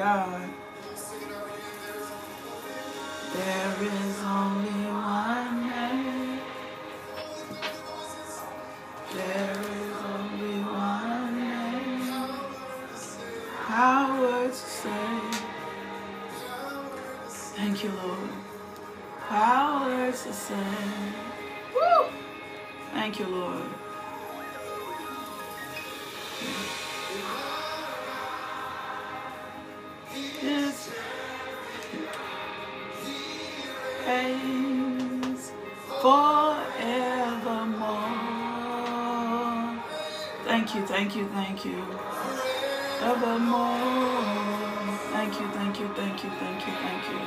God. Thank you. Evermore. Thank you, thank you, thank you, thank you, thank you.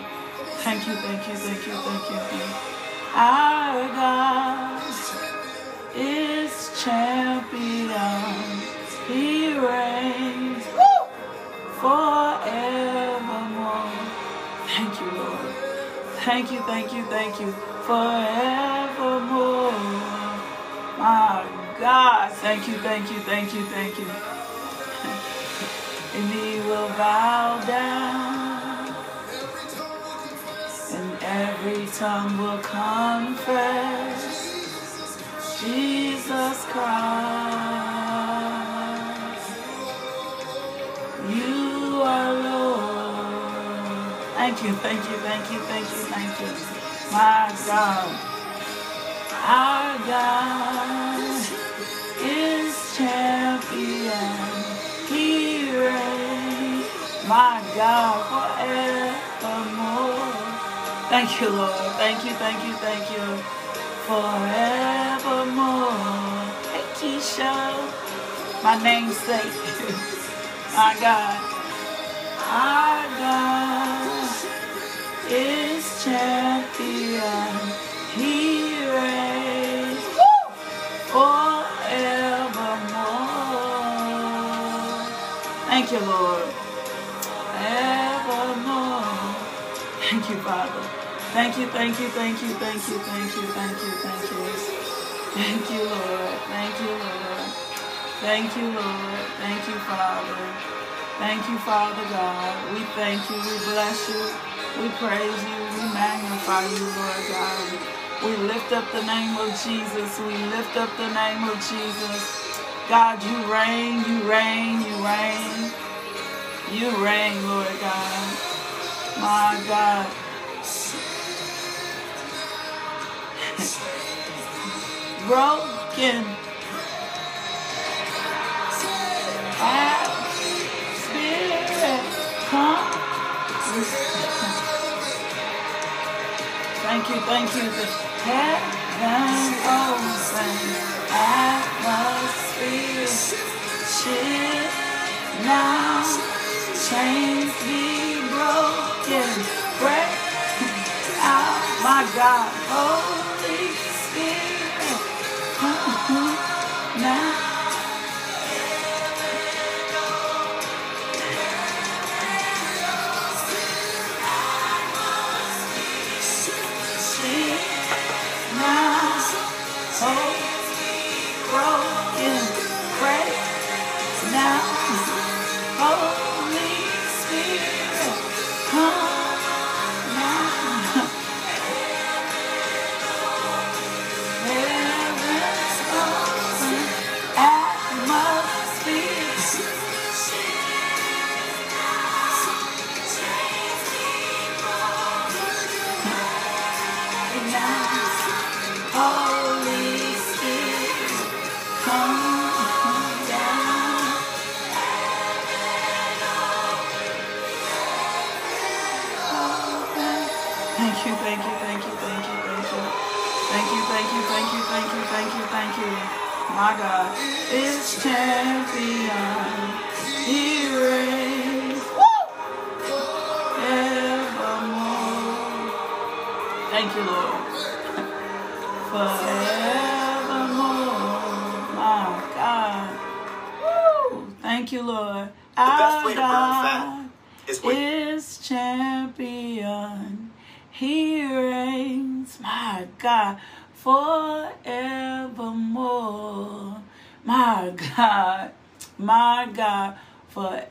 Thank you, thank you, thank you, thank you, thank you. Our God is champion. He reigns forevermore. Thank you, Lord. Thank you, thank you, thank you. Forevermore. God. Thank you, thank you, thank you, thank you. And he will bow down. And every tongue will confess Jesus Christ. You are Lord. Thank you, thank you, thank you, thank you, thank you. My God. Our God is champion. He reigns. My God, forevermore. Thank you, Lord. Thank you, thank you, thank you. Forevermore. Hey, Keisha. My namesake. My God. Our God is champion. He you, Lord. Evermore. Thank you, Father. Thank you, thank you, thank you, thank you, thank you, thank you, thank you. Thank you, Lord. Thank you, Lord. Thank you, Lord. Thank you, Father. Thank you, Father God. We thank you. We bless you. We praise you. We magnify you, Lord God. We lift up the name of Jesus. We lift up the name of Jesus. God, you reign, you reign, you reign. You reign, Lord God. My God. Broken. Come. Thank you, thank you. The heaven open, atmosphere shift now. Chains be broken, break out, my God, Holy My God is champion. He reigns. Evermore. Thank you, Lord. Forevermore. My God. Woo! Thank you, Lord. The best Our way to God is is champion. He reigns, my God, forevermore. My God, my God, forevermore.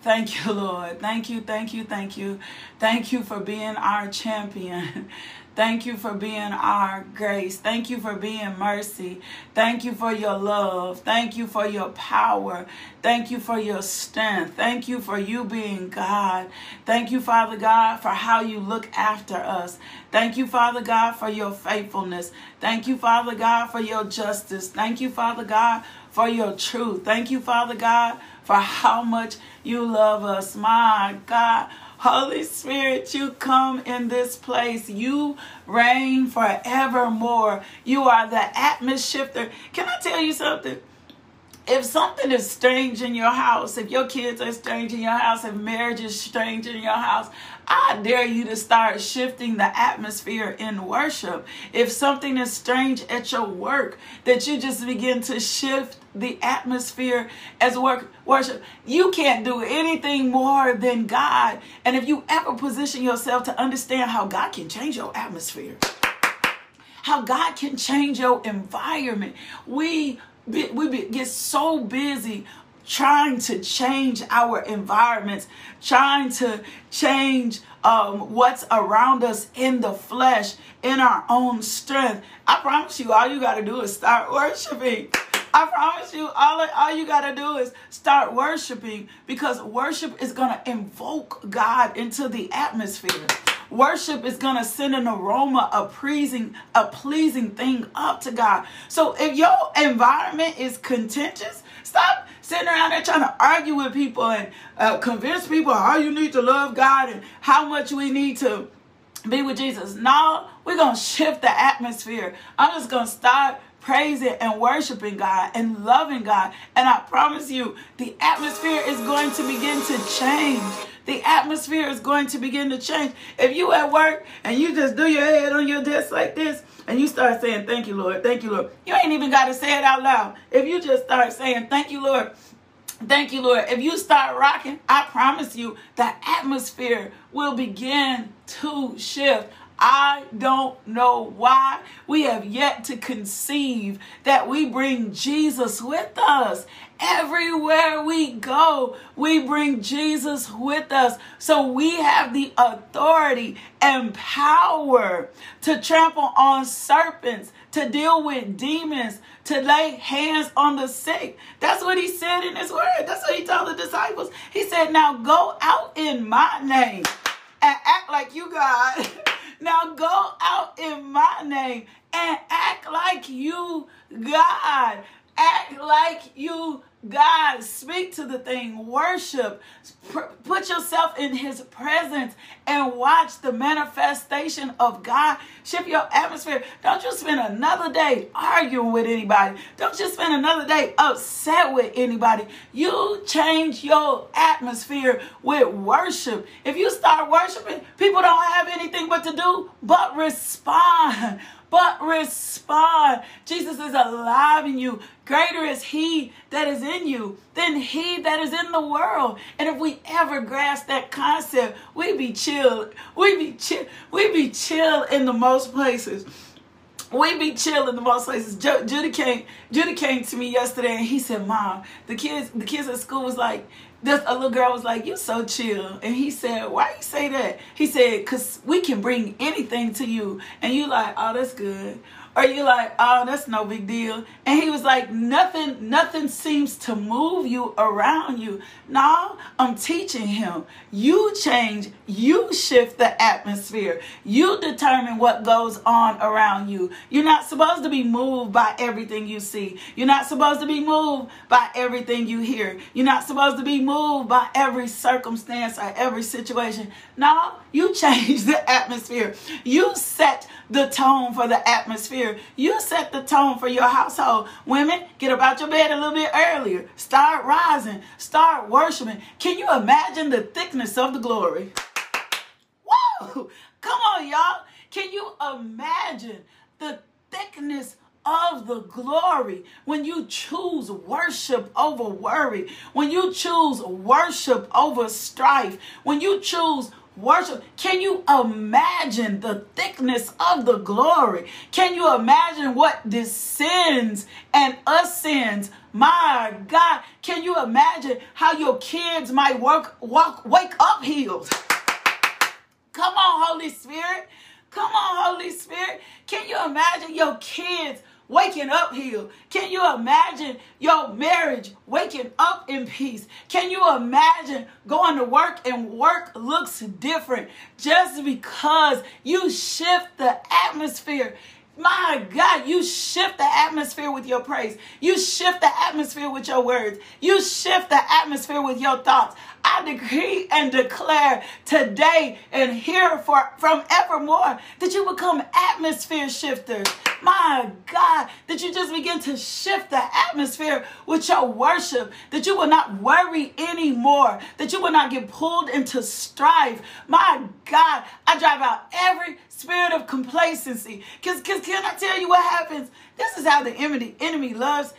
Thank you, Lord. Thank you, thank you, thank you. Thank you for being our champion. Thank you for being our grace. Thank you for being mercy. Thank you for your love. Thank you for your power. Thank you for your strength. Thank you for you being God. Thank you, Father God, for how you look after us. Thank you, Father God, for your faithfulness. Thank you, Father God, for your justice. Thank you, Father God, for your truth. Thank you, Father God, for how much you love us. My God. Holy Spirit, you come in this place. You reign forevermore. You are the atmosphere shifter. Can I tell you something? If something is strange in your house, if your kids are strange in your house, if marriage is strange in your house, I dare you to start shifting the atmosphere in worship. If something is strange at your work, that you just begin to shift the atmosphere as work worship. You can't do anything more than God. And if you ever position yourself to understand how God can change your atmosphere, how God can change your environment, we we get so busy trying to change our environments, trying to change um, what's around us in the flesh, in our own strength. I promise you, all you got to do is start worshiping. I promise you, all, all you got to do is start worshiping because worship is going to invoke God into the atmosphere. Worship is going to send an aroma, a pleasing, a pleasing thing up to God. So if your environment is contentious, stop sitting around there trying to argue with people and uh, convince people how you need to love God and how much we need to be with Jesus. No, we're going to shift the atmosphere. I'm just going to start praising and worshiping God and loving God. And I promise you, the atmosphere is going to begin to change. The atmosphere is going to begin to change. If you at work and you just do your head on your desk like this and you start saying, Thank you, Lord, thank you, Lord, you ain't even got to say it out loud. If you just start saying, Thank you, Lord, Thank you, Lord. If you start rocking, I promise you the atmosphere will begin to shift. I don't know why we have yet to conceive that we bring Jesus with us. Everywhere we go, we bring Jesus with us. So we have the authority and power to trample on serpents, to deal with demons, to lay hands on the sick. That's what he said in his word. That's what he told the disciples. He said, Now go out in my name and act like you God. Now go out in my name and act like you God. Act like you God, speak to the thing, worship, put yourself in His presence and watch the manifestation of God shift your atmosphere. Don't you spend another day arguing with anybody. Don't you spend another day upset with anybody. You change your atmosphere with worship. If you start worshiping, people don't have anything but to do but respond but respond. Jesus is alive in you. Greater is He that is in you than He that is in the world. And if we ever grasp that concept, we be chill. We be chill. We be chill in the most places. We be chill in the most places. Judy came. Judy came to me yesterday, and he said, "Mom, the kids, the kids at school was like, this a little girl was like, "You so chill," and he said, "Why you say that?" He said, "Cause we can bring anything to you," and you like, "Oh, that's good." Or you like, oh, that's no big deal. And he was like, nothing, nothing seems to move you around you. No, I'm teaching him. You change, you shift the atmosphere. You determine what goes on around you. You're not supposed to be moved by everything you see. You're not supposed to be moved by everything you hear. You're not supposed to be moved by every circumstance or every situation. No, you change the atmosphere. You set the tone for the atmosphere. You set the tone for your household. Women, get about your bed a little bit earlier. Start rising. Start worshiping. Can you imagine the thickness of the glory? Woo! Come on, y'all. Can you imagine the thickness of the glory when you choose worship over worry, when you choose worship over strife, when you choose worship. Can you imagine the thickness of the glory? Can you imagine what descends and ascends? My God, can you imagine how your kids might work, walk, wake up healed? Come on, Holy Spirit. Come on, Holy Spirit. Can you imagine your kids waking up healed? Can you imagine your marriage waking up in peace? Can you imagine going to work and work looks different just because you shift the atmosphere? My God, you shift the atmosphere with your praise. You shift the atmosphere with your words. You shift the atmosphere with your thoughts. I decree and declare today and here for from evermore that you become atmosphere shifters. My God, that you just begin to shift the atmosphere with your worship, that you will not worry anymore, that you will not get pulled into strife. My God, I drive out every spirit of complacency. Because can I tell you what happens? This is how the enemy, enemy loves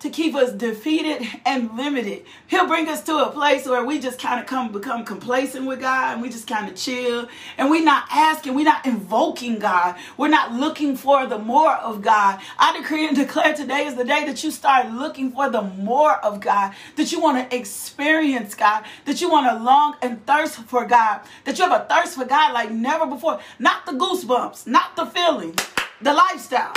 to keep us defeated and limited. He'll bring us to a place where we just kind of come become complacent with God and we just kind of chill and we're not asking, we're not invoking God. We're not looking for the more of God. I decree and declare today is the day that you start looking for the more of God, that you want to experience God, that you want to long and thirst for God, that you have a thirst for God like never before. Not the goosebumps, not the feeling, the lifestyle,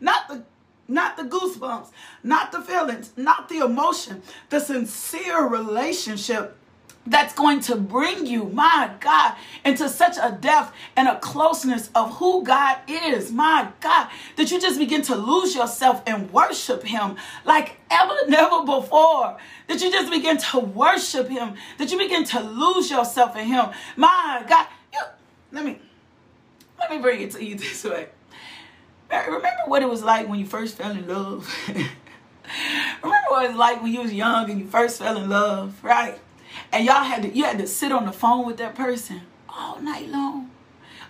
not the not the goosebumps, not the feelings, not the emotion, the sincere relationship that's going to bring you, my God, into such a depth and a closeness of who God is, my God, that you just begin to lose yourself and worship Him like ever, never before. That you just begin to worship Him, that you begin to lose yourself in Him, my God. You, let me let me bring it to you this way. Remember what it was like when you first fell in love? Remember what it was like when you was young and you first fell in love, right? And y'all had to you had to sit on the phone with that person all night long.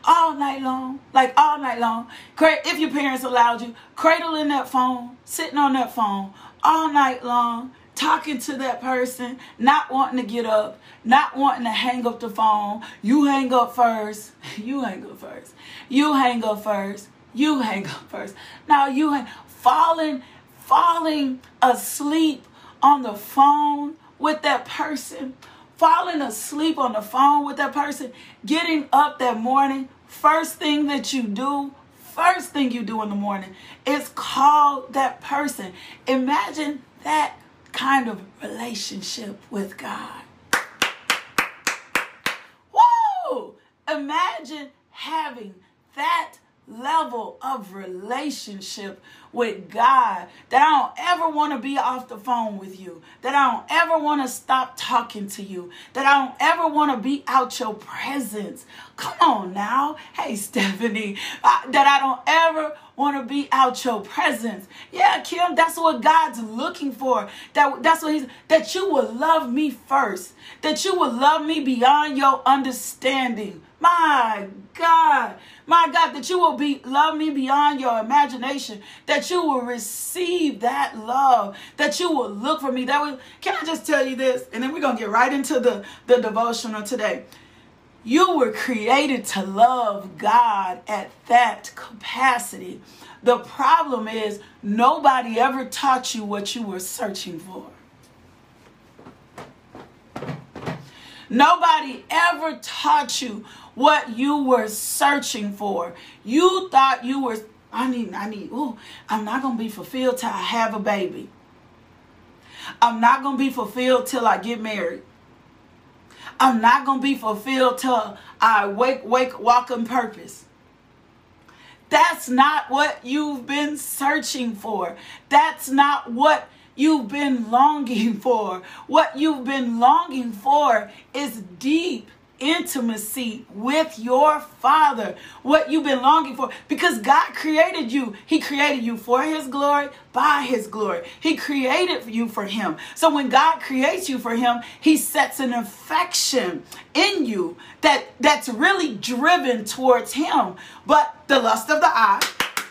All night long. Like all night long. If your parents allowed you, cradling that phone, sitting on that phone all night long, talking to that person, not wanting to get up, not wanting to hang up the phone. You hang up first. You hang up first. You hang up first you hang up first. Now you hang, falling, falling asleep on the phone with that person, falling asleep on the phone with that person, getting up that morning, first thing that you do, first thing you do in the morning is call that person. Imagine that kind of relationship with God. Whoa! Imagine having that level of relationship with God that I don't ever want to be off the phone with you, that I don't ever want to stop talking to you, that I don't ever want to be out your presence. Come on now. Hey, Stephanie, uh, that I don't ever want to be out your presence. Yeah, Kim, that's what God's looking for. That that's what he's that you will love me first. That you will love me beyond your understanding. My God, my God, that you will be love me beyond your imagination, that you will receive that love, that you will look for me. That was can I just tell you this? And then we're gonna get right into the, the devotional today. You were created to love God at that capacity. The problem is nobody ever taught you what you were searching for. Nobody ever taught you what you were searching for. You thought you were, I need, I need, ooh, I'm not going to be fulfilled till I have a baby. I'm not going to be fulfilled till I get married. I'm not going to be fulfilled till I wake, wake, walk in purpose. That's not what you've been searching for. That's not what you've been longing for. What you've been longing for is deep intimacy with your father what you've been longing for. Because god created you. He created you for his glory by his glory. He created you for him. So when god creates you for him he sets an affection in you that that's really driven towards him. But the lust of the eye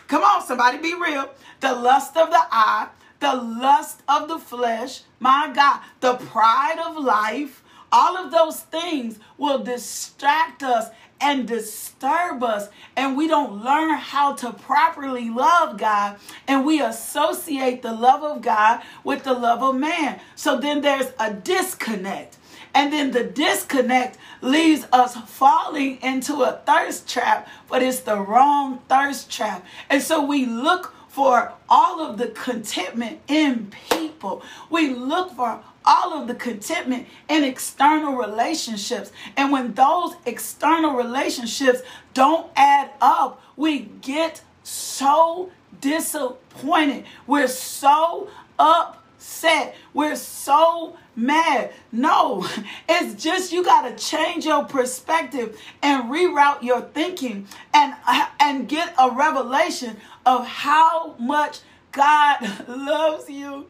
come on somebody be real. The lust of the eye the lust of the flesh my god the pride of life all of those things will distract us and disturb us, and we don't learn how to properly love God, and we associate the love of God with the love of man. So then there's a disconnect. And then the disconnect leaves us falling into a thirst trap, but it's the wrong thirst trap. And so we look for all of the contentment in people. We look for all of the contentment in external relationships. And when those external relationships don't add up, we get so disappointed. We're so upset. We're so mad. No, it's just you got to change your perspective and reroute your thinking and and get a revelation of how much God loves you.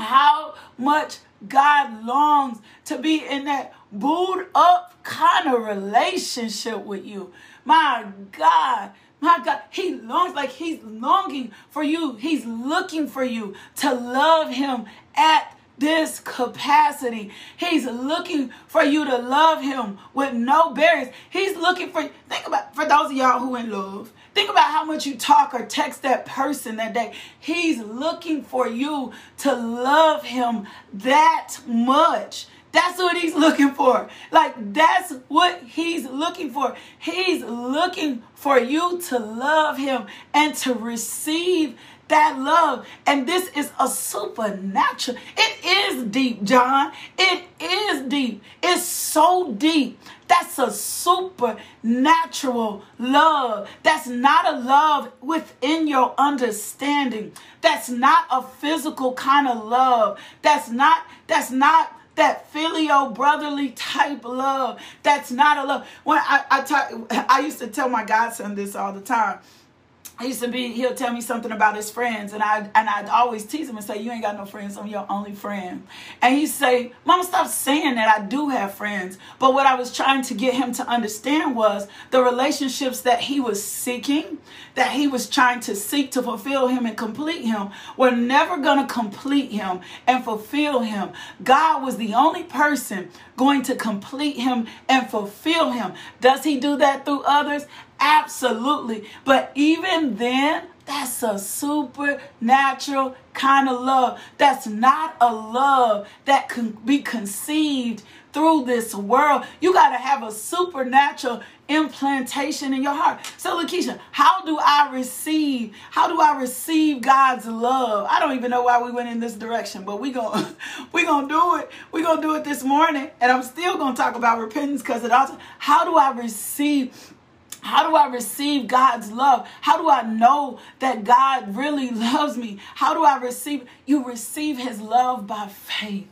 How much God longs to be in that booed up kind of relationship with you. My God. My God, he longs like he's longing for you. He's looking for you to love him at this capacity. He's looking for you to love him with no barriers. He's looking for think about for those of y'all who in love. Think about how much you talk or text that person that day. He's looking for you to love him that much. That's what he's looking for. Like, that's what he's looking for. He's looking for you to love him and to receive that love. And this is a supernatural. It is deep, John. It is deep. It's so deep. That's a supernatural love. That's not a love within your understanding. That's not a physical kind of love. That's not, that's not that filial brotherly type love. That's not a love. When I, I, talk, I used to tell my godson this all the time. I used to be, he'll tell me something about his friends, and I and I'd always tease him and say, You ain't got no friends, I'm your only friend. And he'd say, Mama, stop saying that I do have friends. But what I was trying to get him to understand was the relationships that he was seeking, that he was trying to seek to fulfill him and complete him, were never gonna complete him and fulfill him. God was the only person going to complete him and fulfill him. Does he do that through others? Absolutely. But even then, that's a supernatural kind of love. That's not a love that can be conceived through this world. You got to have a supernatural implantation in your heart. So, Lakeisha, how do I receive? How do I receive God's love? I don't even know why we went in this direction, but we going we gonna do it. We gonna do it this morning, and I'm still gonna talk about repentance because it also. How do I receive how do I receive God's love? How do I know that God really loves me? How do I receive? You receive His love by faith.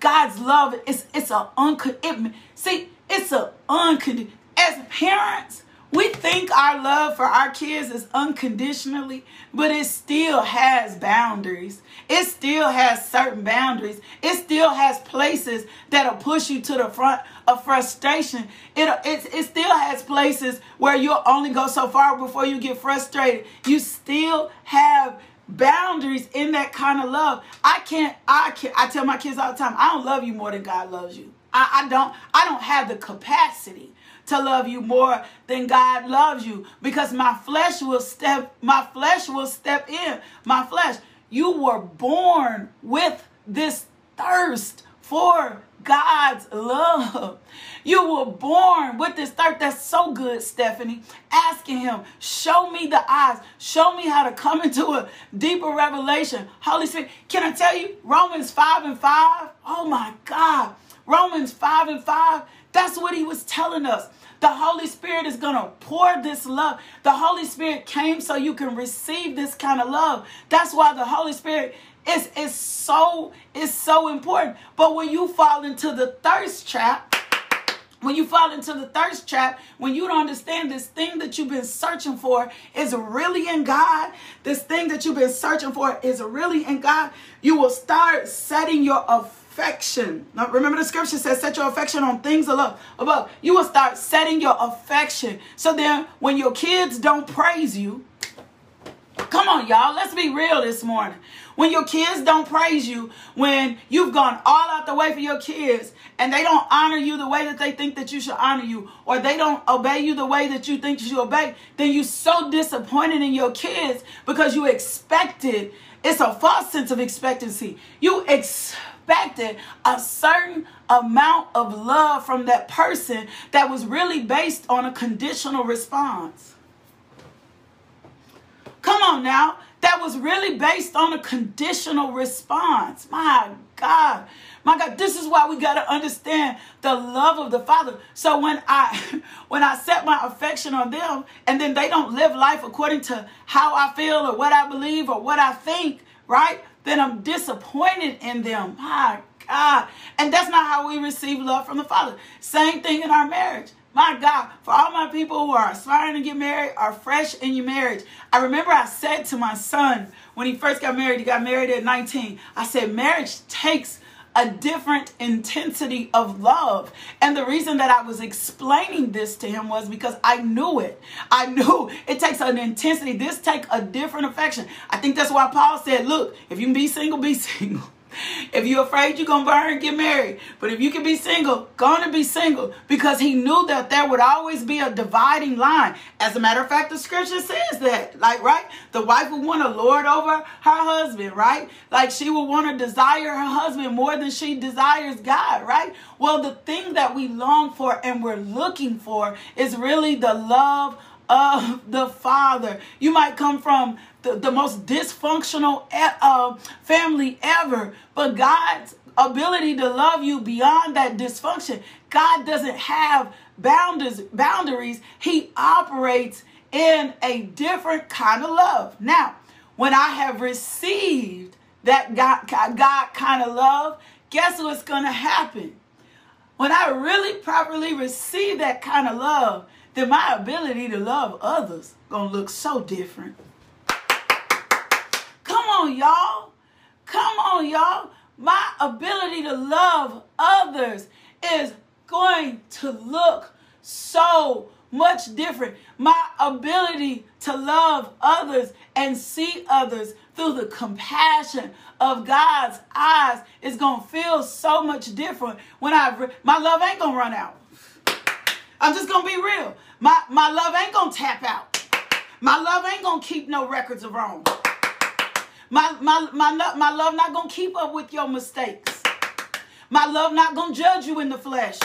God's love is it's a unconditional. See, it's a unconditional. As parents, we think our love for our kids is unconditionally, but it still has boundaries. It still has certain boundaries. It still has places that'll push you to the front of frustration. It, it, it still has places where you'll only go so far before you get frustrated. You still have boundaries in that kind of love. I can't, I can't, I tell my kids all the time, I don't love you more than God loves you. I, I don't, I don't have the capacity to love you more than God loves you because my flesh will step my flesh will step in my flesh you were born with this thirst for God's love. You were born with this thirst. That's so good, Stephanie. Asking Him, show me the eyes. Show me how to come into a deeper revelation. Holy Spirit, can I tell you, Romans 5 and 5? Oh my God. Romans 5 and 5 that's what he was telling us. The Holy Spirit is going to pour this love. The Holy Spirit came so you can receive this kind of love. That's why the Holy Spirit is, is so is so important. But when you fall into the thirst trap, when you fall into the thirst trap, when you don't understand this thing that you've been searching for is really in God, this thing that you've been searching for is really in God, you will start setting your affection. Now, remember the scripture says, set your affection on things above. above. You will start setting your affection. So then, when your kids don't praise you, come on, y'all, let's be real this morning. When your kids don't praise you, when you've gone all out the way for your kids and they don't honor you the way that they think that you should honor you, or they don't obey you the way that you think you should obey, then you're so disappointed in your kids because you expected, it's a false sense of expectancy. You expected a certain amount of love from that person that was really based on a conditional response. Come on now that was really based on a conditional response. My God. My God, this is why we got to understand the love of the Father. So when I when I set my affection on them and then they don't live life according to how I feel or what I believe or what I think, right? Then I'm disappointed in them. My God. And that's not how we receive love from the Father. Same thing in our marriage. My God, for all my people who are aspiring to get married, are fresh in your marriage. I remember I said to my son when he first got married, he got married at 19. I said, marriage takes a different intensity of love. And the reason that I was explaining this to him was because I knew it. I knew it takes an intensity. This take a different affection. I think that's why Paul said, look, if you can be single, be single. If you're afraid you're going to burn, and get married. But if you can be single, going to be single. Because he knew that there would always be a dividing line. As a matter of fact, the scripture says that. Like, right? The wife would want to lord over her husband, right? Like she would want to desire her husband more than she desires God, right? Well, the thing that we long for and we're looking for is really the love of the Father. You might come from the, the most dysfunctional uh, family ever, but God's ability to love you beyond that dysfunction. God doesn't have boundaries. Boundaries. He operates in a different kind of love. Now, when I have received that God, God kind of love, guess what's going to happen? When I really properly receive that kind of love, then my ability to love others going to look so different. On, y'all. Come on, y'all. My ability to love others is going to look so much different. My ability to love others and see others through the compassion of God's eyes is going to feel so much different when I my love ain't going to run out. I'm just going to be real. My my love ain't going to tap out. My love ain't going to keep no records of wrong. My, my, my, my love not going to keep up with your mistakes. My love not going to judge you in the flesh.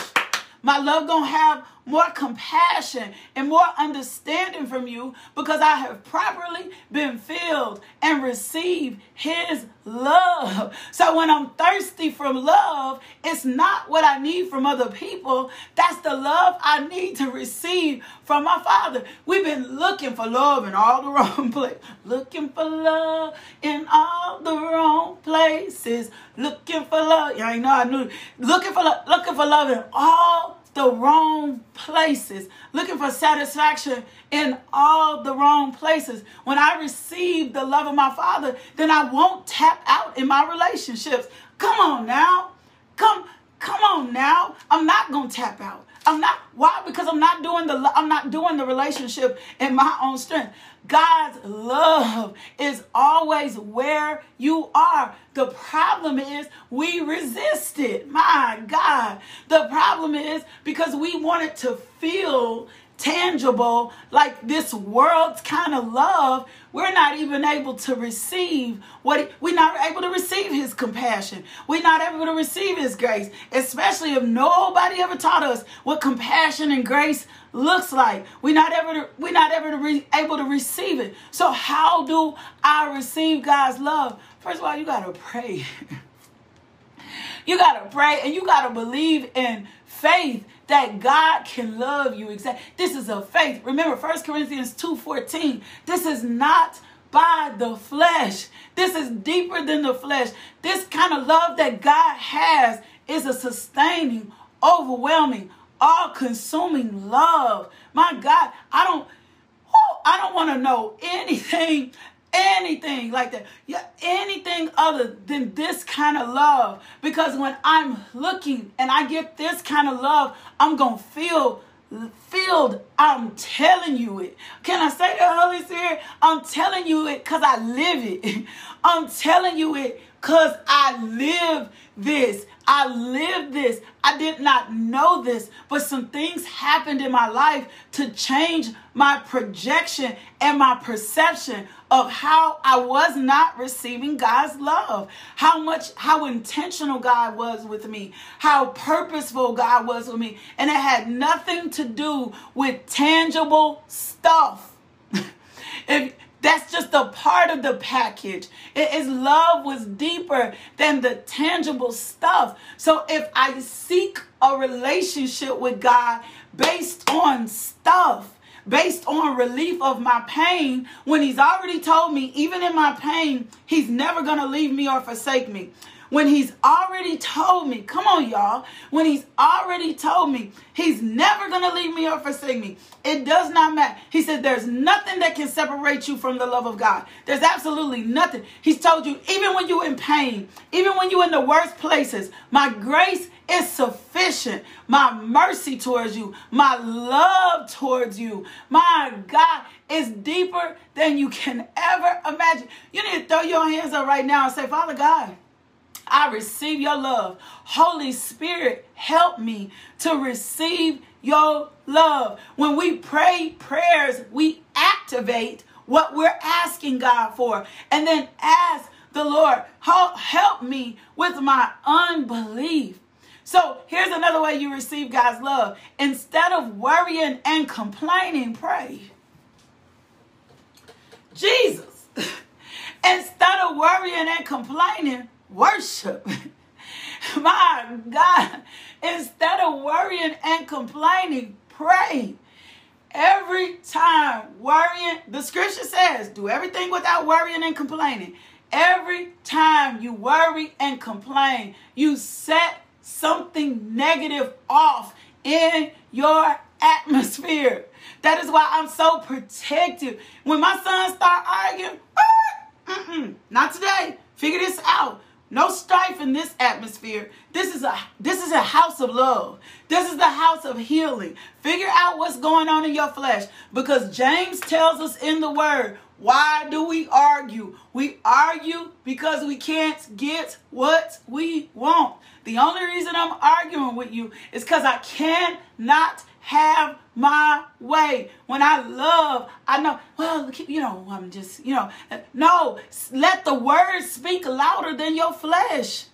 My love going to have more compassion and more understanding from you because I have properly been filled and received his love. So when I'm thirsty from love, it's not what I need from other people. That's the love I need to receive from my Father. We've been looking for love in all the wrong places. Looking for love in all the wrong places. Looking for love. I know I knew. Looking for looking for love in all the wrong places, looking for satisfaction in all the wrong places. When I receive the love of my Father, then I won't tap out in my relationships. Come on now. Come come on now. I'm not going to tap out. I'm not why? Because I'm not doing the I'm not doing the relationship in my own strength. God's love is always where you are. The problem is we resist it. My God. The problem is because we want it to feel tangible, like this world's kind of love, we're not even able to receive what we're not able to receive his compassion. We're not able to receive his grace, especially if nobody ever taught us what compassion and grace looks like. We're not ever we're not ever to re, able to receive it. So how do I receive God's love? First of all, you got to pray. you got to pray and you got to believe in faith that God can love you. Exactly. This is a faith. Remember 1 Corinthians 2:14. This is not by the flesh. This is deeper than the flesh. This kind of love that God has is a sustaining, overwhelming, all consuming love. My God, I don't I don't want to know anything anything like that. Yeah, anything other than this kind of love. Because when I'm looking and I get this kind of love, I'm to feel filled. I'm telling you it. Can I say the Holy Spirit? I'm telling you it because I live it. I'm telling you it because I live this. I lived this. I did not know this, but some things happened in my life to change my projection and my perception of how I was not receiving God's love. How much, how intentional God was with me, how purposeful God was with me. And it had nothing to do with tangible stuff. if that's just a part of the package. His love was deeper than the tangible stuff. So if I seek a relationship with God based on stuff, based on relief of my pain, when He's already told me, even in my pain, He's never going to leave me or forsake me when he's already told me, come on, y'all, when he's already told me he's never going to leave me or forsake me, it does not matter. He said, there's nothing that can separate you from the love of God. There's absolutely nothing. He's told you, even when you're in pain, even when you're in the worst places, my grace is sufficient. My mercy towards you, my love towards you, my God is deeper than you can ever imagine. You need to throw your hands up right now and say, Father God, I receive your love. Holy Spirit, help me to receive your love. When we pray prayers, we activate what we're asking God for and then ask the Lord, help help me with my unbelief. So here's another way you receive God's love. Instead of worrying and complaining, pray. Jesus. Instead of worrying and complaining, worship. My God, instead of worrying and complaining, pray. Every time worrying, the scripture says, do everything without worrying and complaining. Every time you worry and complain, you set something negative off in your atmosphere. That is why I'm so protective. When my sons start arguing, ah, not today. Figure this out. No strife in this atmosphere. This is a this is a house of love. This is the house of healing. Figure out what's going on in your flesh because James tells us in the word, why do we argue? We argue because we can't get what we want. The only reason I'm arguing with you is because I cannot have my way. When I love, I know, well, you know, I'm just, you know, no, let the word speak louder than your flesh.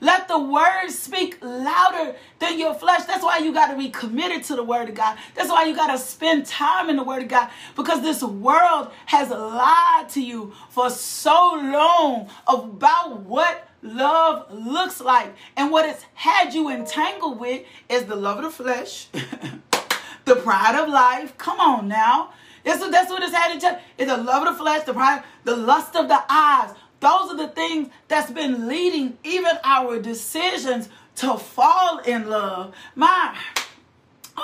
Let the word speak louder than your flesh. That's why you got to be committed to the word of God. That's why you got to spend time in the word of God because this world has lied to you for so long about what love looks like. And what it's had you entangled with is the love of the flesh. the pride of life. Come on now. That's what, that's what it's had to It's the love of the flesh, the pride, the lust of the eyes. Those are the things that's been leading even our decisions to fall in love. My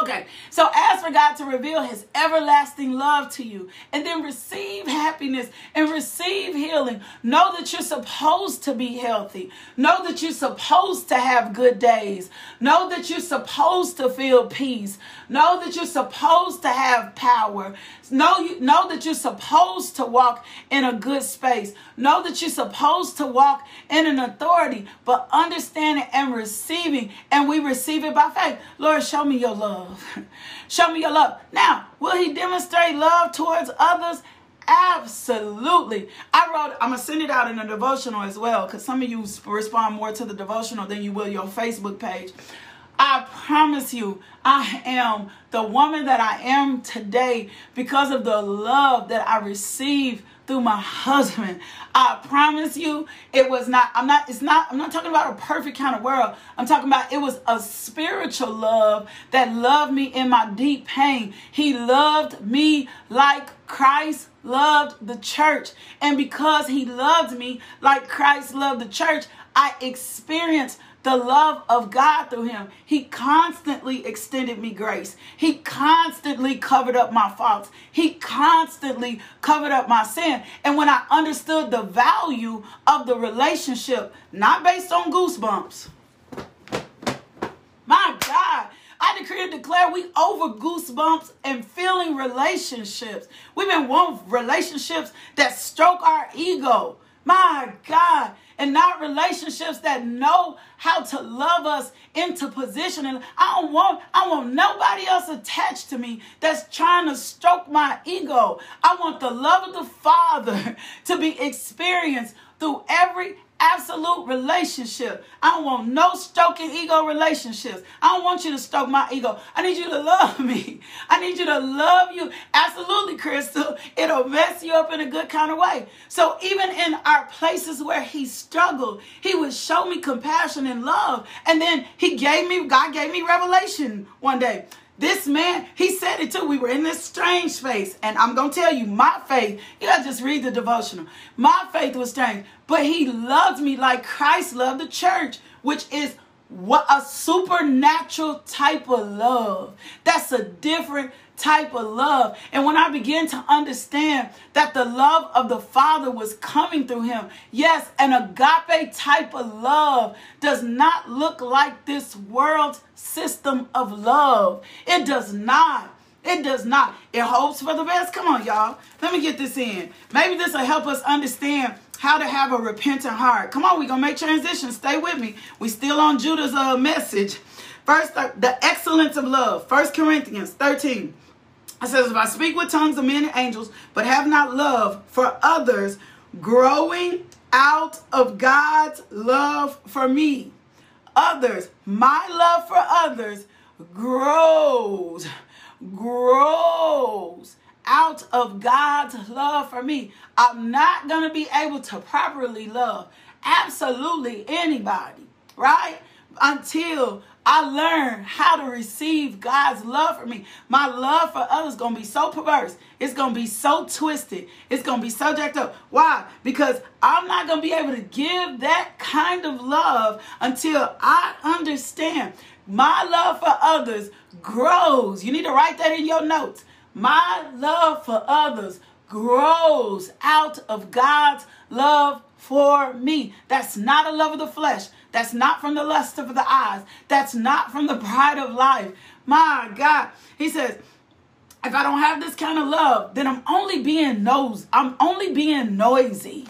Okay, so ask for God to reveal his everlasting love to you and then receive happiness and receive healing. Know that you're supposed to be healthy. Know that you're supposed to have good days. Know that you're supposed to feel peace. Know that you're supposed to have power. Know, you, know that you're supposed to walk in a good space. Know that you're supposed to walk in an authority, but understanding and receiving, and we receive it by faith. Lord, show me your love. show me your love. Now, will He demonstrate love towards others? Absolutely. I wrote, I'm going to send it out in a devotional as well because some of you respond more to the devotional than you will your Facebook page. I promise you, I am the woman that I am today because of the love that I received through my husband. I promise you, it was not, I'm not, it's not, I'm not talking about a perfect kind of world. I'm talking about it was a spiritual love that loved me in my deep pain. He loved me like Christ loved the church. And because he loved me like Christ loved the church, I experienced the love of God through him. He constantly extended me grace. He constantly covered up my faults. He constantly covered up my sin. And when I understood the value of the relationship, not based on goosebumps, my God, I decree and declare we over goosebumps and feeling relationships. We've been wanting relationships that stroke our ego. My God. And not relationships that know how to love us into position. And I don't want, I want nobody else attached to me that's trying to stroke my ego. I want the love of the Father to be experienced through every absolute relationship. I don't want no stoking ego relationships. I don't want you to stoke my ego. I need you to love me. I need you to love you. Absolutely, Crystal. It'll mess you up in a good kind of way. So even in our places where he struggled, he would show me compassion and love. And then he gave me, God gave me revelation one day. This man, he said it too. We were in this strange space. And I'm going to tell you, my faith, you got to just read the devotional. My faith was strange. But he loved me like Christ loved the church, which is what a supernatural type of love. That's a different type of love. And when I began to understand that the love of the Father was coming through him, yes, an agape type of love does not look like this world system of love. It does not. It does not. It hopes for the best. Come on, y'all. Let me get this in. Maybe this will help us understand how to have a repentant heart. Come on, we're going to make transition. Stay with me. We still on Judah's uh, message. First, the excellence of love. First Corinthians 13. It says, if I speak with tongues of men and angels, but have not love for others, growing out of God's love for me. Others, my love for others grows, grows out of God's love for me. I'm not going to be able to properly love absolutely anybody, right? Until I learn how to receive God's love for me. My love for others is going to be so perverse. It's going to be so twisted. It's going to be so jacked up. Why? Because I'm not going to be able to give that kind of love until I understand my love for others grows. You need to write that in your notes. My love for others grows out of God's love for me. That's not a love of the flesh. That's not from the lust of the eyes. That's not from the pride of life. My God. He says, if I don't have this kind of love, then I'm only being nose. I'm only being noisy.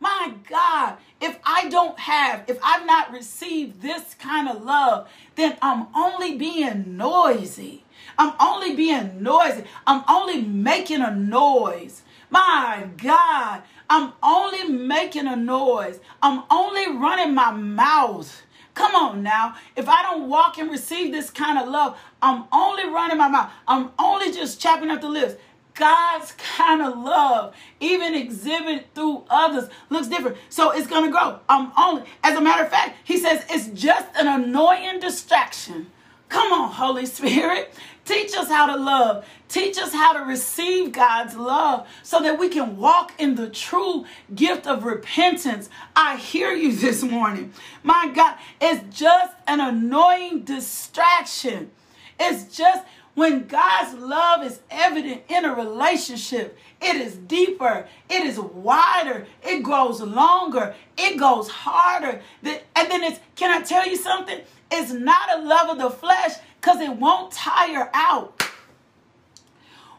My God, if I don't have, if I've not received this kind of love, then I'm only being noisy. I'm only being noisy. I'm only making a noise. My God, I'm only making a noise. I'm only running my mouth. Come on now. If I don't walk and receive this kind of love, I'm only running my mouth. I'm only just chapping up the lips. God's kind of love, even exhibited through others, looks different. So it's to grow. I'm only, as a matter of fact, he says it's just an annoying distraction. Come on, Holy Spirit. Teach us how to love. Teach us how to receive God's love so that we can walk in the true gift of repentance. I hear you this morning. My God, it's just an annoying distraction. It's just when God's love is evident in a relationship, it is deeper, it is wider, it grows longer, it goes harder. And then it's, can I tell you something? It's not a love of the flesh because it won't tire out.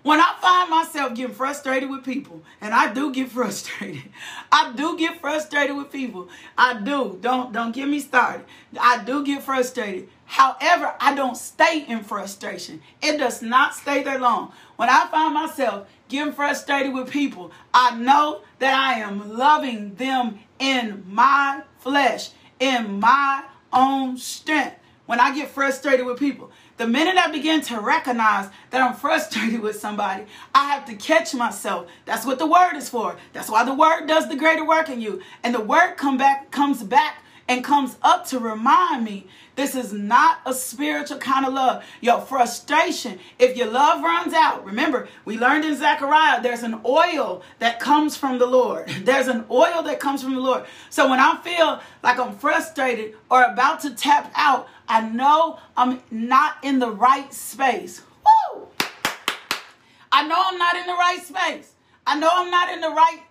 When I find myself getting frustrated with people, and I do get frustrated, I do get frustrated with people. I do. Don't don't get me started. I do get frustrated. However, I don't stay in frustration. It does not stay there long. When I find myself getting frustrated with people, I know that I am loving them in my flesh, in my own strength when I get frustrated with people. The minute I begin to recognize that I'm frustrated with somebody, I have to catch myself. That's what the word is for. That's why the word does the greater work in you. And the word come back comes back and comes up to remind me this is not a spiritual kind of love. Your frustration, if your love runs out, remember, we learned in Zechariah, there's an oil that comes from the Lord. There's an oil that comes from the Lord. So when I feel like I'm frustrated or about to tap out, I know I'm not in the right space. Woo! I know I'm not in the right space. I know I'm not in the right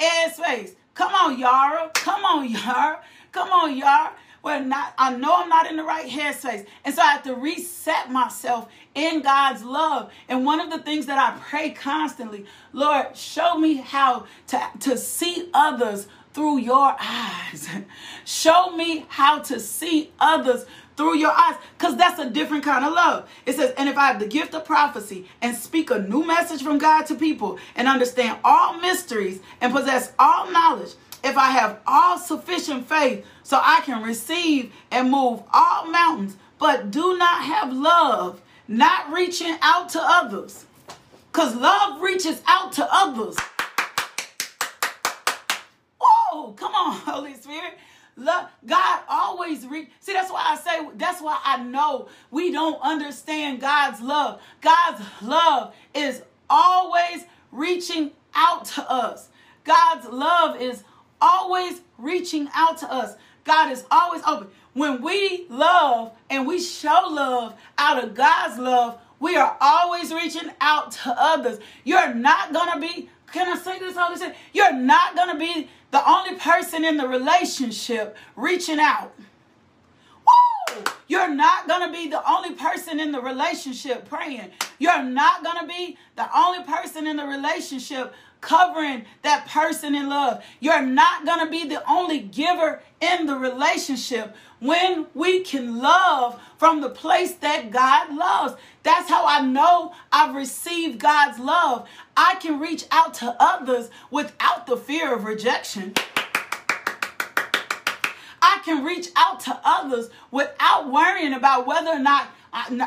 air space. Come on, Yara. Come on, Yara. Come on, y'all. Well, not I know I'm not in the right headspace. And so I have to reset myself in God's love. And one of the things that I pray constantly, Lord, show me how to, to see others through your eyes. show me how to see others through your eyes because that's a different kind of love. It says, and if I have the gift of prophecy and speak a new message from God to people and understand all mysteries and possess all knowledge, if I have all sufficient faith so I can receive and move all mountains, but do not have love, not reaching out to others, because love reaches out to others. Whoa, come on, Holy Spirit. Love, God always reach. See, that's why I say, that's why I know we don't understand God's love. God's love is always reaching out to us. God's love is always reaching out to us. God is always open. When we love and we show love out of God's love, we are always reaching out to others. You're not going to be, can I say this, Holy Spirit? You're not going to be the only person in the relationship reaching out. Woo! You're not going to be the only person in the relationship praying. You're not going to be the only person in the relationship covering that person in love. You're not going to be the only giver in the relationship when we can love from the place that God loves. That's how I know I've received God's love. I can reach out to others without the fear of rejection. I can reach out to others without worrying about whether or not,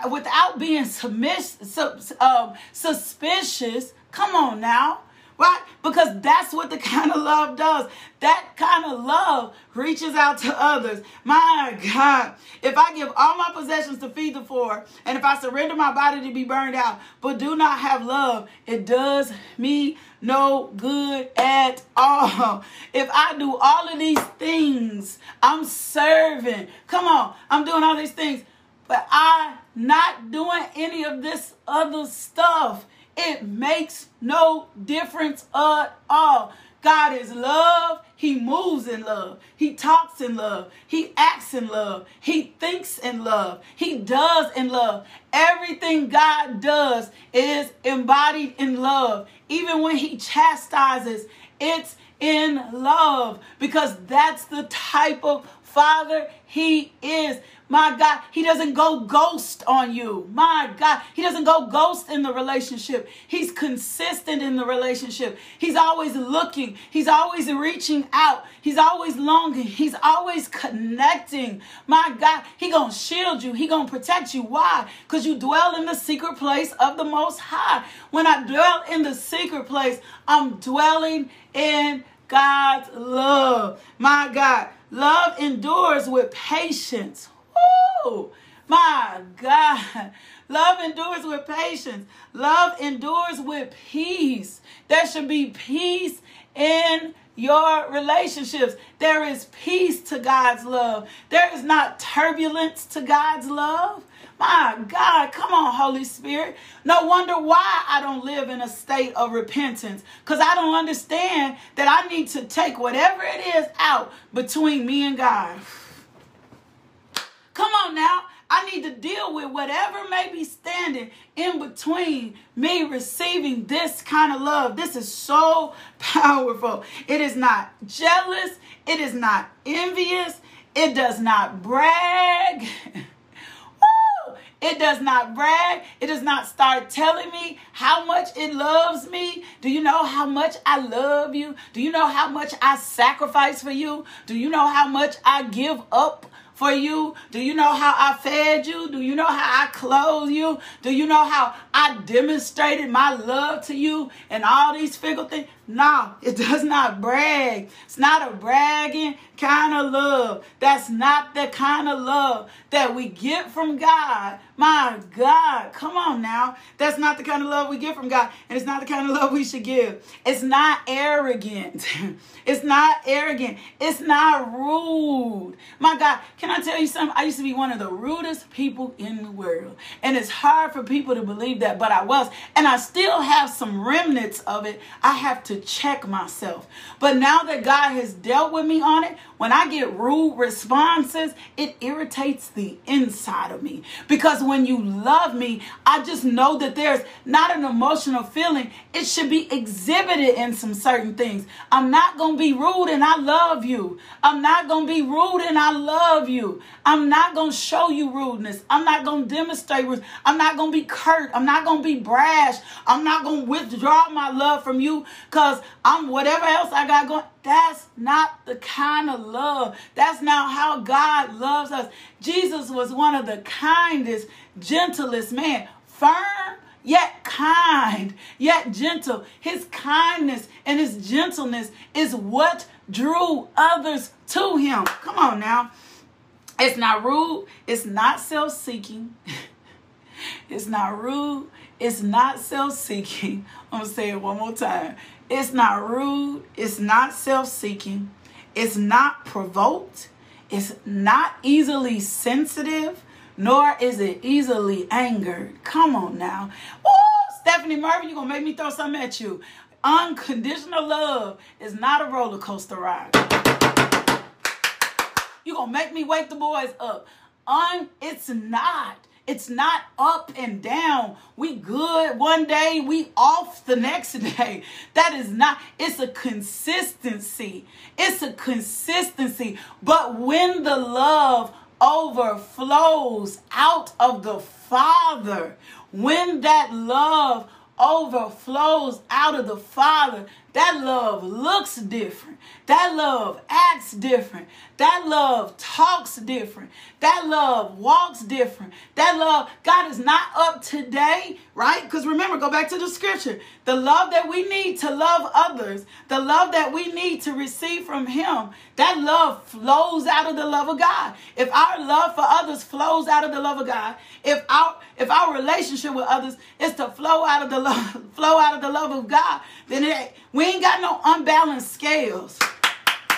without being submiss, um, suspicious. Come on now. Right? Because that's what the kind of love does. That kind of love reaches out to others. My God. If I give all my possessions to feed the poor, and if I surrender my body to be burned out, but do not have love, it does me no good at all. If I do all of these things, I'm serving. Come on, I'm doing all these things, but I'm not doing any of this other stuff. It makes no difference at all. God is love. He moves in love. He talks in love. He acts in love. He thinks in love. He does in love. Everything God does is embodied in love. Even when He chastises, it's in love because that's the type of Father He is. My God, He doesn't go ghost on you. My God, He doesn't go ghost in the relationship. He's consistent in the relationship. He's always looking, He's always reaching out, He's always longing, He's always connecting. My God, He gonna shield you, He gonna protect you. Why? Because you dwell in the secret place of the Most High. When I dwell in the secret place, I'm dwelling in God's love. My God, love endures with patience. Woo! My God. Love endures with patience. Love endures with peace. There should be peace in your relationships. There is peace to God's love. There is not turbulence to God's love. My God, come on, Holy Spirit. No wonder why I don't live in a state of repentance because I don't understand that I need to take whatever it is out between me and God. Come on now. I need to deal with whatever may be standing in between me receiving this kind of love. This is so powerful. It is not jealous, it is not envious, it does not brag. It does not brag. It does not start telling me how much it loves me. Do you know how much I love you? Do you know how much I sacrifice for you? Do you know how much I give up for you? Do you know how I fed you? Do you know how I clothed you? Do you know how I demonstrated my love to you and all these fickle things? No, it does not brag. It's not a bragging kind of love. That's not the kind of love that we get from God. My God, come on now. That's not the kind of love we get from God. And it's not the kind of love we should give. It's not arrogant. it's not arrogant. It's not rude. My God, can I tell you something? I used to be one of the rudest people in the world. And it's hard for people to believe that, but I was. And I still have some remnants of it. I have to check myself. But now that God has dealt with me on it, when I get rude responses, it irritates the inside of me. Because when you love me, I just know that there's not an emotional feeling. It should be exhibited in some certain things. I'm not going to be rude and I love you. I'm not going to be rude and I love you. I'm not going to show you rudeness. I'm not going to demonstrate rudeness. I'm not going to be curt. I'm not going to be brash. I'm not going to withdraw my love from you because I'm whatever else I got going. That's not the kind of love. That's not how God loves us. Jesus was one of the kindest, gentlest man. Firm, yet kind, yet gentle. His kindness and his gentleness is what drew others to him. Come on now. It's not rude. It's not self seeking. it's not rude. It's not self seeking. I'm going to say it one more time. It's not rude. It's not self seeking. It's not provoked. It's not easily sensitive, nor is it easily angered. Come on now. Oh, Stephanie Murphy, you're going to make me throw something at you. Unconditional love is not a roller coaster ride. You're going to make me wake the boys up. Un, it's not. It's not up and down. We good one day, we off the next day. That is not, it's a consistency. It's a consistency. But when the love overflows out of the Father, when that love overflows out of the Father, that love looks different. That love acts different. That love talks different. That love walks different. That love, God is not up today, right? Because remember, go back to the scripture. The love that we need to love others, the love that we need to receive from Him, that love flows out of the love of God. If our love for others flows out of the love of God, if our if our relationship with others is to flow out of the love, flow out of the love of God, then it, we ain't got no unbalanced scales.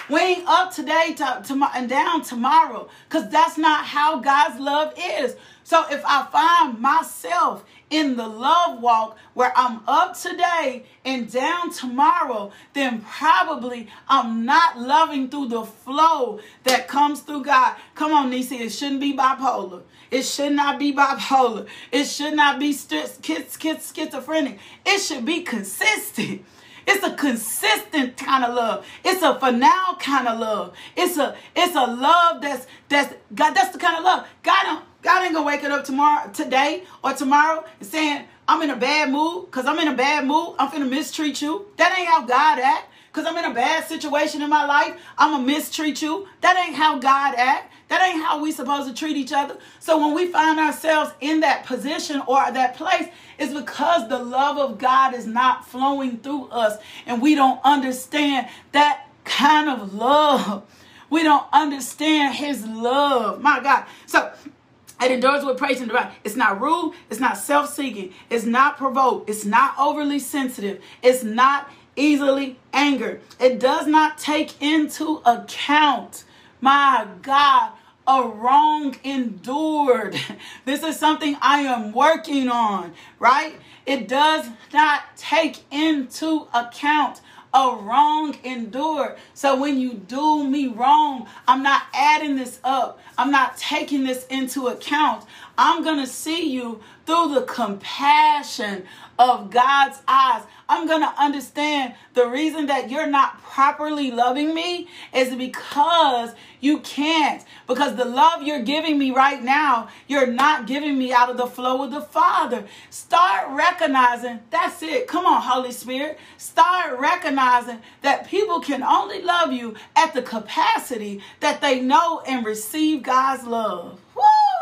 We ain't up today to, to, and down tomorrow because that's not how God's love is. So if I find myself in the love walk where I'm up today and down tomorrow, then probably I'm not loving through the flow that comes through God. Come on, Nisi, it shouldn't be bipolar. It should not be bipolar. It should not be schizophrenic. It should be consistent. It's a consistent kind of love. It's a for now kind of love. It's a it's a love that's that's God. That's the kind of love. God don't God ain't gonna wake it up tomorrow, today or tomorrow and saying I'm in a bad mood because I'm in a bad mood. I'm gonna mistreat you. That ain't how God act. Because I'm in a bad situation in my life, I'm to mistreat you. That ain't how God act. That ain't how we supposed to treat each other. So when we find ourselves in that position or that place, it's because the love of God is not flowing through us and we don't understand that kind of love. We don't understand his love. My God. So it endures with praise and divine. It's not rude. It's not self-seeking. It's not provoked. It's not overly sensitive. It's not easily angered. It does not take into account, my God, a wrong endured. This is something I am working on, right? It does not take into account a wrong endured. So when you do me wrong, I'm not adding this up. I'm not taking this into account. I'm going to see you through the compassion of God's eyes. I'm going to understand the reason that you're not properly loving me is because you can't. Because the love you're giving me right now, you're not giving me out of the flow of the Father. Start recognizing that's it. Come on, Holy Spirit. Start recognizing that people can only love you at the capacity that they know and receive God's love.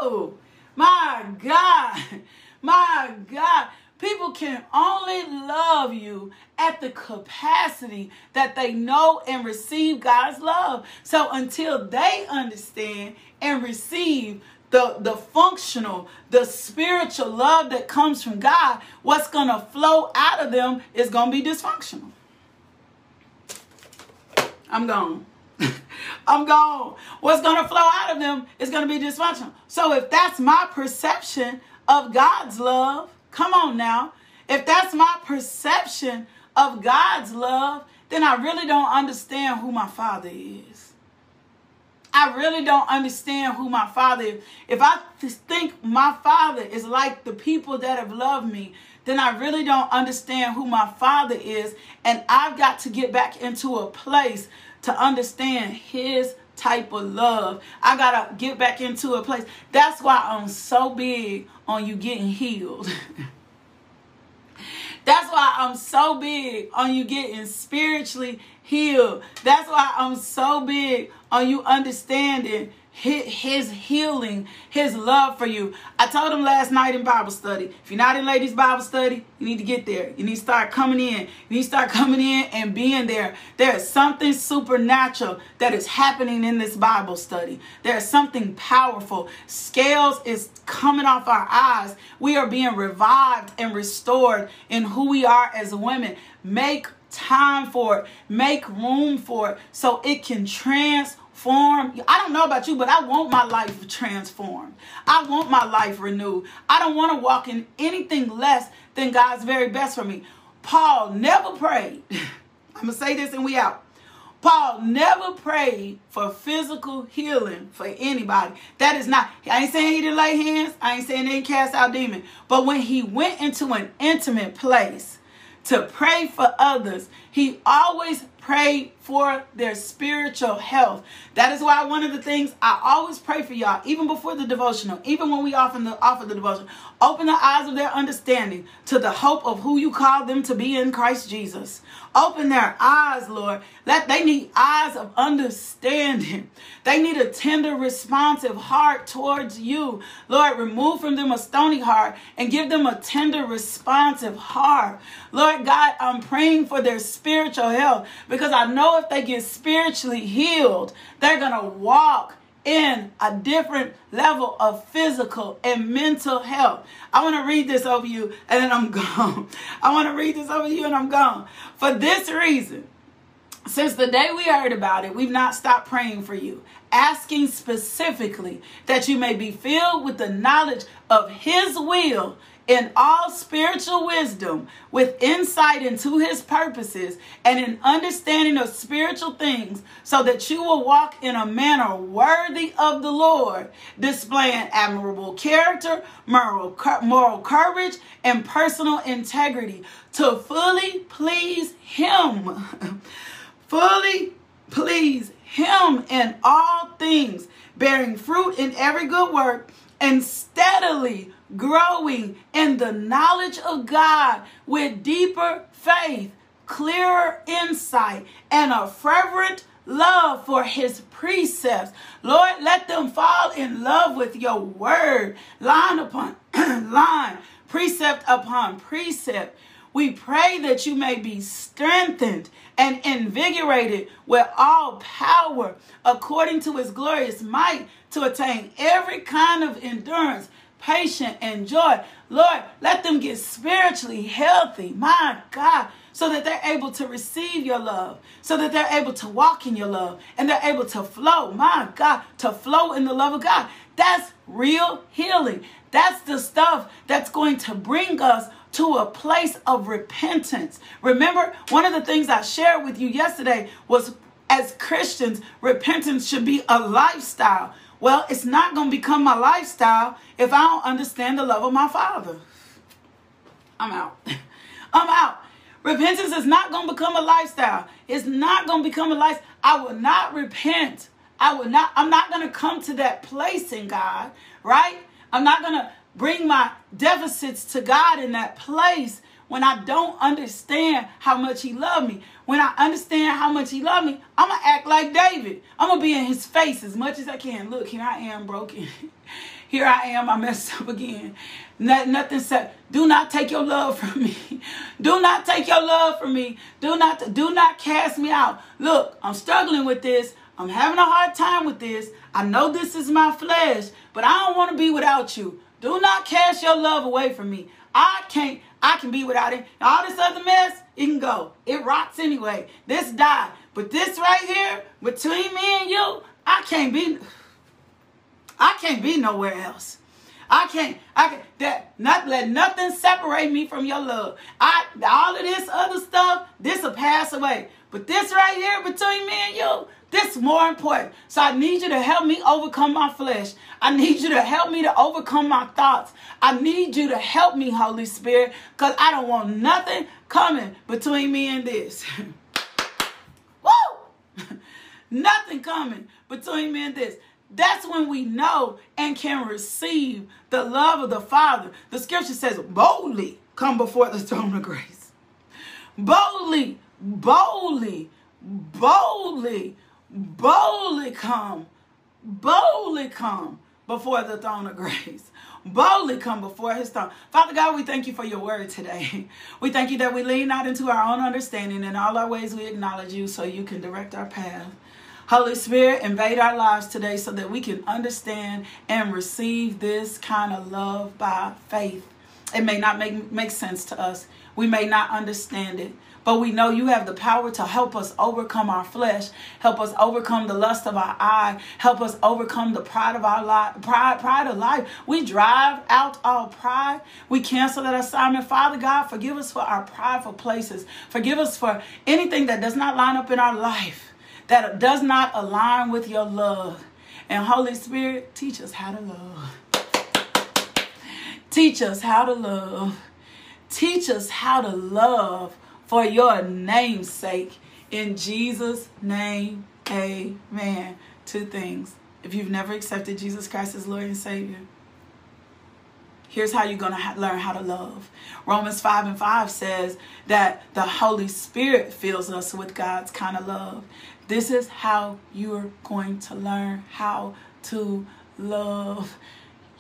Woo! My God. My God. People can only love you at the capacity that they know and receive God's love. So until they understand and receive the, the functional, the spiritual love that comes from God, what's going to flow out of them is going to be dysfunctional. I'm gone. I'm gone. What's going to flow out of them is going to be dysfunctional. So if that's my perception of God's love, come on now. If that's my perception of God's love, then I really don't understand who my Father is. I really don't understand who my Father is. If I think my Father is like the people that have loved me, then I really don't understand who my Father is. And I've got to get back into a place to understand His type of love. I got to get back into a place. That's why I'm so big on you getting healed. That's why I'm so big on you getting spiritually healed. That's why I'm so big on you understanding his healing, his love for you. I told him last night in Bible study, if you're not in ladies Bible study, you need to get there. You need to start coming in. You need to start coming in and being there. There is something supernatural that is happening in this Bible study. There is something powerful. Scales is coming off our eyes. We are being revived and restored in who we are as women. Make time for it. Make room for it so it can transform form. I don't know about you, but I want my life transformed. I want my life renewed. I don't want to walk in anything less than God's very best for me. Paul never prayed. I'm going to say this and we out. Paul never prayed for physical healing for anybody. That is not, I ain't saying he didn't lay hands. I ain't saying he didn't cast out demons. But when he went into an intimate place to pray for others, he always pray for their spiritual health. That is why one of the things I always pray for y'all, even before the devotional, even when we often the, offer the devotion, open the eyes of their understanding to the hope of who you call them to be in Christ Jesus. Open their eyes, Lord. That they need eyes of understanding. They need a tender, responsive heart towards you. Lord, remove from them a stony heart and give them a tender, responsive heart. Lord God, I'm praying for their spiritual health because I know if they get spiritually healed, they're going to walk in a different level of physical and mental health. I want to read this over you and then I'm gone. I want to read this over you and I'm gone. For this reason, since the day we heard about it, we've not stopped praying for you, asking specifically that you may be filled with the knowledge of His will in all spiritual wisdom, with insight into his purposes, and an understanding of spiritual things, so that you will walk in a manner worthy of the Lord, displaying admirable character, moral, moral courage, and personal integrity to fully please him. fully please him in all things, bearing fruit in every good work, and steadily growing in the knowledge of God with deeper faith, clearer insight, and a fervent love for his precepts. Lord, let them fall in love with your word, line upon line, precept upon precept. We pray that you may be strengthened and invigorated with all power according to his glorious might to attain every kind of endurance patient, and joy. Lord, let them get spiritually healthy. My God. So that they're able to receive your love, so that they're able to walk in your love, and they're able to flow, my God, to flow in the love of God. That's real healing. That's the stuff that's going to bring us to a place of repentance. Remember, one of the things I shared with you yesterday was as Christians, repentance should be a lifestyle. Well, it's not going to become my lifestyle if I don't understand the love of my Father. I'm out. I'm out. Repentance is not going to become a lifestyle. It's not going to become a life. I will not repent. I will not, I'm not going to come to that place in God, right? I'm not going to bring my deficits to God in that place when I don't understand how much he loved me. When I understand how much he loved me, I'm going to act like David. I'm going to be in his face as much as I can. Look, here I am broken. here I am, I messed up again. Not, nothing said. Do not take your love from me. Do not take your love from me. Do not do not cast me out. Look, I'm struggling with this. I'm having a hard time with this. I know this is my flesh, but I don't want to be without you. Do not cast your love away from me. I can't, I can be without it. All this other mess, it can go. It rots anyway. This died. But this right here, between me and you, I can't be, I can't be nowhere else. I can't, I can that not let nothing separate me from your love. I all of this other stuff, this will pass away. But this right here between me and you, this is more important. So I need you to help me overcome my flesh. I need you to help me to overcome my thoughts. I need you to help me, Holy Spirit, because I don't want nothing coming between me and this. Woo! nothing coming between me and this. That's when we know and can receive the love of the Father. The scripture says, boldly come before the throne of grace. Boldly, boldly, boldly, boldly come, boldly come before the throne of grace. Boldly come before his throne. Father God, we thank you for your word today. We thank you that we lean not into our own understanding. In all our ways, we acknowledge you so you can direct our path. Holy Spirit, invade our lives today so that we can understand and receive this kind of love by faith. It may not make, make sense to us. We may not understand it, but we know you have the power to help us overcome our flesh, help us overcome the lust of our eye, help us overcome the pride of our life, pride, pride of life. We drive out all pride. We cancel that assignment. Father God, forgive us for our prideful places. Forgive us for anything that does not line up in our life that does not align with your love. And Holy Spirit, teach us how to love. Teach us how to love. Teach us how to love for your name's sake. In Jesus' name, amen. Two things. If you've never accepted Jesus Christ as Lord and Savior, Here's how you're going to ha- learn how to love. Romans 5 and 5 says that the Holy Spirit fills us with God's kind of love. This is how you're going to learn how to love.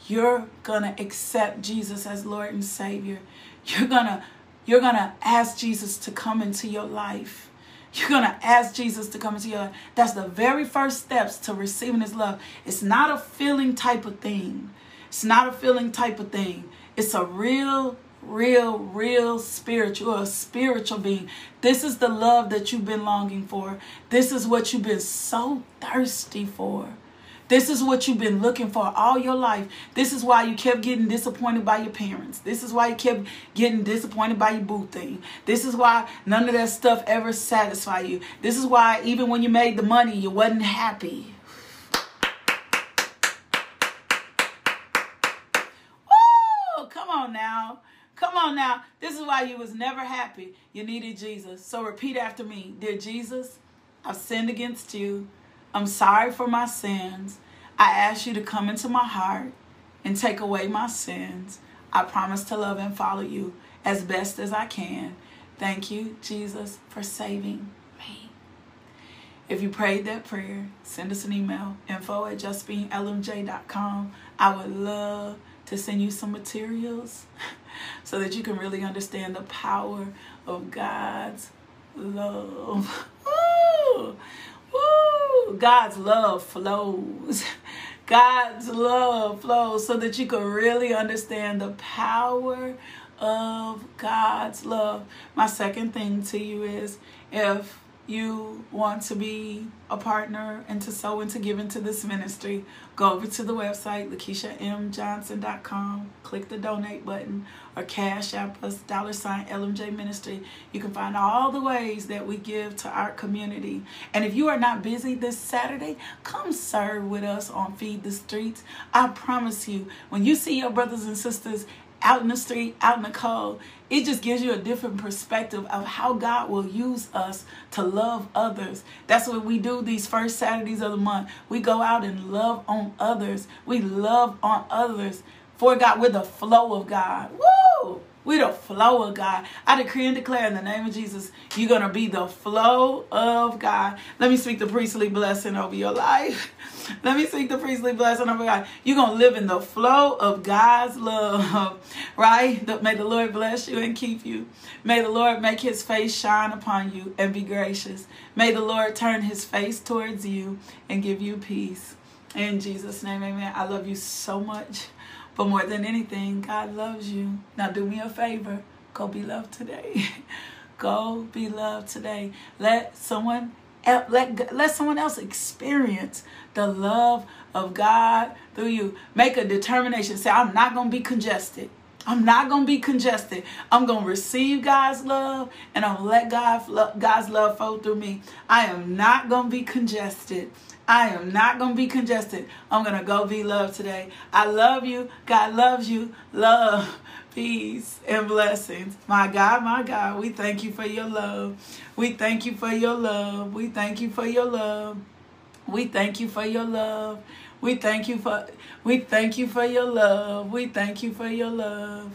You're going to accept Jesus as Lord and Savior. You're going to you're going to ask Jesus to come into your life. You're going to ask Jesus to come into your life. That's the very first steps to receiving his love. It's not a feeling type of thing. It's not a feeling type of thing. It's a real real, real spiritual, spiritual being. This is the love that you've been longing for. This is what you've been so thirsty for. This is what you've been looking for all your life. This is why you kept getting disappointed by your parents. This is why you kept getting disappointed by your boo thing. This is why none of that stuff ever satisfied you. This is why even when you made the money, you wasn't happy. Woo! Come on now. Come on now. This is why you was never happy. You needed Jesus. So repeat after me. Dear Jesus, I've sinned against you. I'm sorry for my sins. I ask you to come into my heart and take away my sins. I promise to love and follow you as best as I can. Thank you, Jesus, for saving me. If you prayed that prayer, send us an email info at justbeinglmj.com. I would love to send you some materials so that you can really understand the power of God's love. Woo! Woo! God's love flows. God's love flows so that you can really understand the power of God's love. My second thing to you is if you want to be a partner and to sow and to give into this ministry, go over to the website, LakeishaMJohnson.com, click the donate button, or cash app us dollar sign LMJ Ministry. You can find all the ways that we give to our community. And if you are not busy this Saturday, come serve with us on Feed the Streets. I promise you, when you see your brothers and sisters out in the street, out in the cold, it just gives you a different perspective of how God will use us to love others. That's what we do these first Saturdays of the month. We go out and love on others. We love on others for God with the flow of God. Woo! We the flow of God. I decree and declare in the name of Jesus, you're gonna be the flow of God. Let me speak the priestly blessing over your life. Let me speak the priestly blessing over God. You're gonna live in the flow of God's love, right? May the Lord bless you and keep you. May the Lord make his face shine upon you and be gracious. May the Lord turn his face towards you and give you peace. In Jesus' name, amen. I love you so much. But more than anything, God loves you. Now do me a favor. Go be loved today. Go be loved today. Let someone let, let someone else experience the love of God through you. Make a determination. Say, I'm not going to be congested. I'm not going to be congested. I'm going to receive God's love and I'm going to let God, God's love flow through me. I am not going to be congested. I am not going to be congested. I'm going to go be loved today. I love you. God loves you. Love, peace, and blessings. My God, my God, we thank you for your love. We thank you for your love. We thank you for your love. We thank you for your love. We thank you for we thank you for your love. We thank you for your love.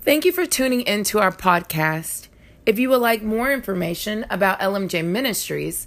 Thank you for tuning into our podcast. If you would like more information about LMJ Ministries,